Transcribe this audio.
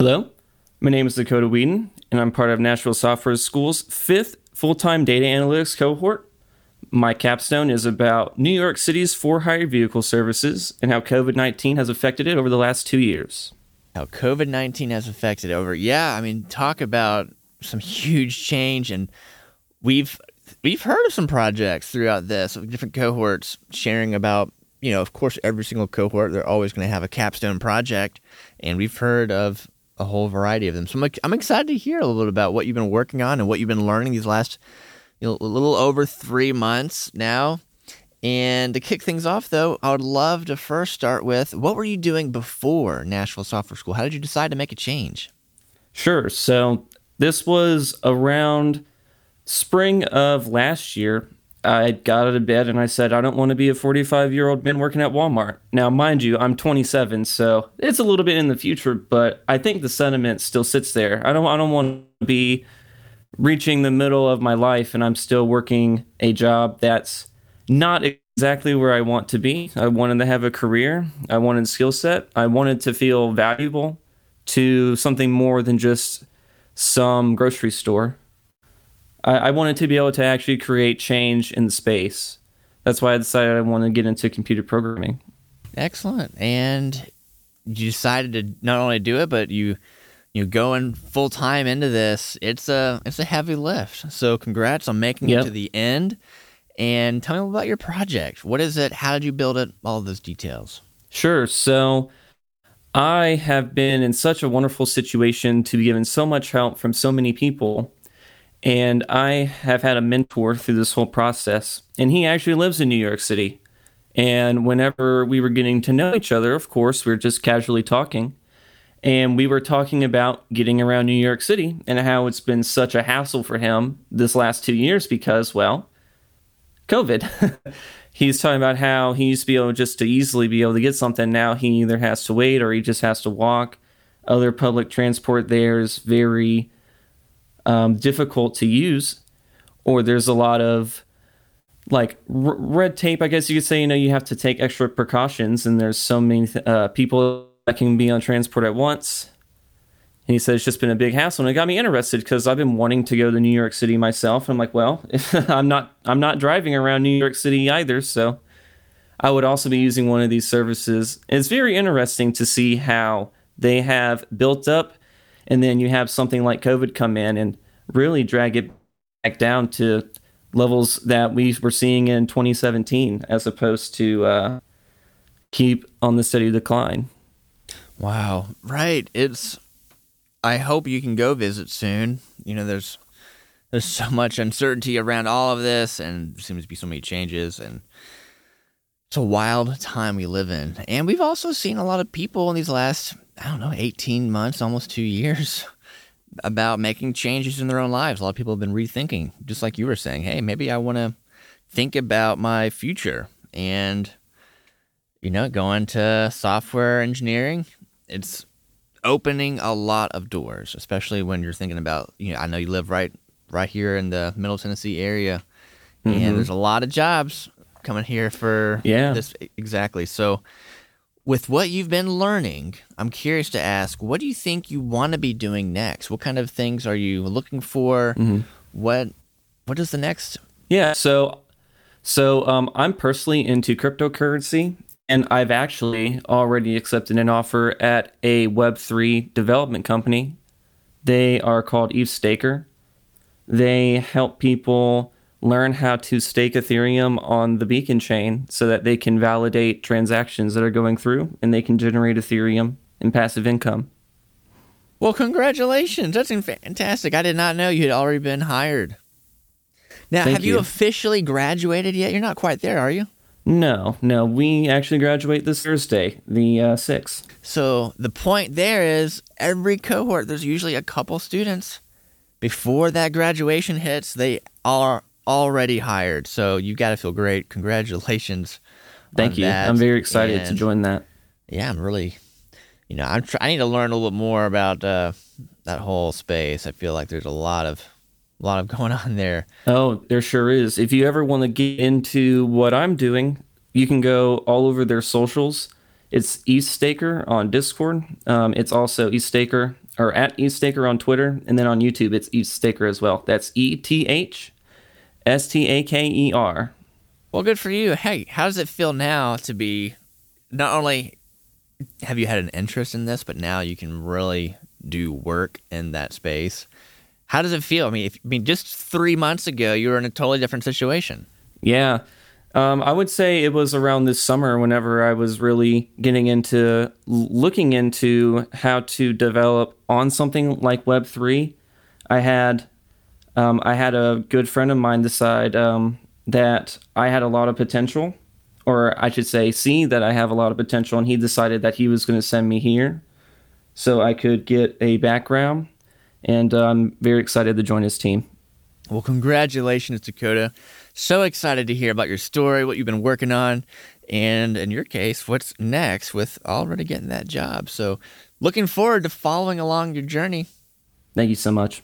Hello, my name is Dakota Weedon, and I'm part of Nashville Software School's fifth full time data analytics cohort. My capstone is about New York City's for hire vehicle services and how COVID 19 has affected it over the last two years. How COVID 19 has affected over. Yeah, I mean, talk about some huge change. And we've we've heard of some projects throughout this, different cohorts sharing about, you know, of course, every single cohort, they're always going to have a capstone project. And we've heard of a whole variety of them. So I'm, I'm excited to hear a little bit about what you've been working on and what you've been learning these last you know, a little over three months now. And to kick things off, though, I would love to first start with what were you doing before Nashville Software School? How did you decide to make a change? Sure. So this was around spring of last year. I got out of bed and I said, I don't want to be a 45 year old man working at Walmart. Now, mind you, I'm 27, so it's a little bit in the future, but I think the sentiment still sits there. I don't, I don't want to be reaching the middle of my life and I'm still working a job that's not exactly where I want to be. I wanted to have a career, I wanted skill set, I wanted to feel valuable to something more than just some grocery store. I, I wanted to be able to actually create change in the space. That's why I decided I want to get into computer programming. Excellent. And you decided to not only do it, but you you going full time into this. It's a it's a heavy lift. So congrats on making yep. it to the end. And tell me about your project. What is it? How did you build it? All those details. Sure. So I have been in such a wonderful situation to be given so much help from so many people and I have had a mentor through this whole process, and he actually lives in New York City. And whenever we were getting to know each other, of course, we were just casually talking. And we were talking about getting around New York City and how it's been such a hassle for him this last two years because, well, COVID. He's talking about how he used to be able just to easily be able to get something. Now he either has to wait or he just has to walk. Other public transport there is very um, difficult to use, or there's a lot of like r- red tape. I guess you could say. You know, you have to take extra precautions, and there's so many th- uh, people that can be on transport at once. And he said it's just been a big hassle, and it got me interested because I've been wanting to go to New York City myself. I'm like, well, I'm not I'm not driving around New York City either, so I would also be using one of these services. It's very interesting to see how they have built up and then you have something like COVID come in and really drag it back down to levels that we were seeing in 2017, as opposed to uh, keep on the steady decline. Wow, right. It's. I hope you can go visit soon. You know, there's there's so much uncertainty around all of this, and seems to be so many changes, and it's a wild time we live in. And we've also seen a lot of people in these last I don't know, 18 months, almost two years about making changes in their own lives. A lot of people have been rethinking, just like you were saying, hey, maybe I want to think about my future and, you know, going to software engineering. It's opening a lot of doors, especially when you're thinking about, you know, I know you live right right here in the Middle Tennessee area, mm-hmm. and there's a lot of jobs coming here for yeah. this exactly. So with what you've been learning, I'm curious to ask, what do you think you want to be doing next? What kind of things are you looking for? Mm-hmm. What what is the next? Yeah, so so um, I'm personally into cryptocurrency, and I've actually already accepted an offer at a Web3 development company. They are called ETHStaker. They help people learn how to stake Ethereum on the beacon chain so that they can validate transactions that are going through and they can generate Ethereum and passive income. Well, congratulations. That's fantastic. I did not know you had already been hired. Now, Thank have you. you officially graduated yet? You're not quite there, are you? No, no. We actually graduate this Thursday, the uh, 6th. So the point there is every cohort, there's usually a couple students. Before that graduation hits, they are already hired. So you got to feel great. Congratulations. Thank you. That. I'm very excited and, to join that. Yeah, I'm really, you know, I'm tr- I need to learn a little bit more about uh, that whole space. I feel like there's a lot of a lot of going on there. Oh, there sure is. If you ever want to get into what I'm doing, you can go all over their socials. It's ETHStaker on Discord. Um, it's also ETHStaker or at ETHStaker on Twitter, and then on YouTube it's ETHStaker as well. That's E T H S T A K E R. Well, good for you. Hey, how does it feel now to be not only have you had an interest in this, but now you can really do work in that space? How does it feel? I mean, if, I mean, just three months ago, you were in a totally different situation. Yeah. Um, I would say it was around this summer whenever I was really getting into looking into how to develop on something like Web3. I had um, I had a good friend of mine decide um, that I had a lot of potential, or I should say, see that I have a lot of potential, and he decided that he was going to send me here so I could get a background. And uh, I'm very excited to join his team. Well, congratulations, Dakota. So excited to hear about your story, what you've been working on, and in your case, what's next with already getting that job. So, looking forward to following along your journey. Thank you so much.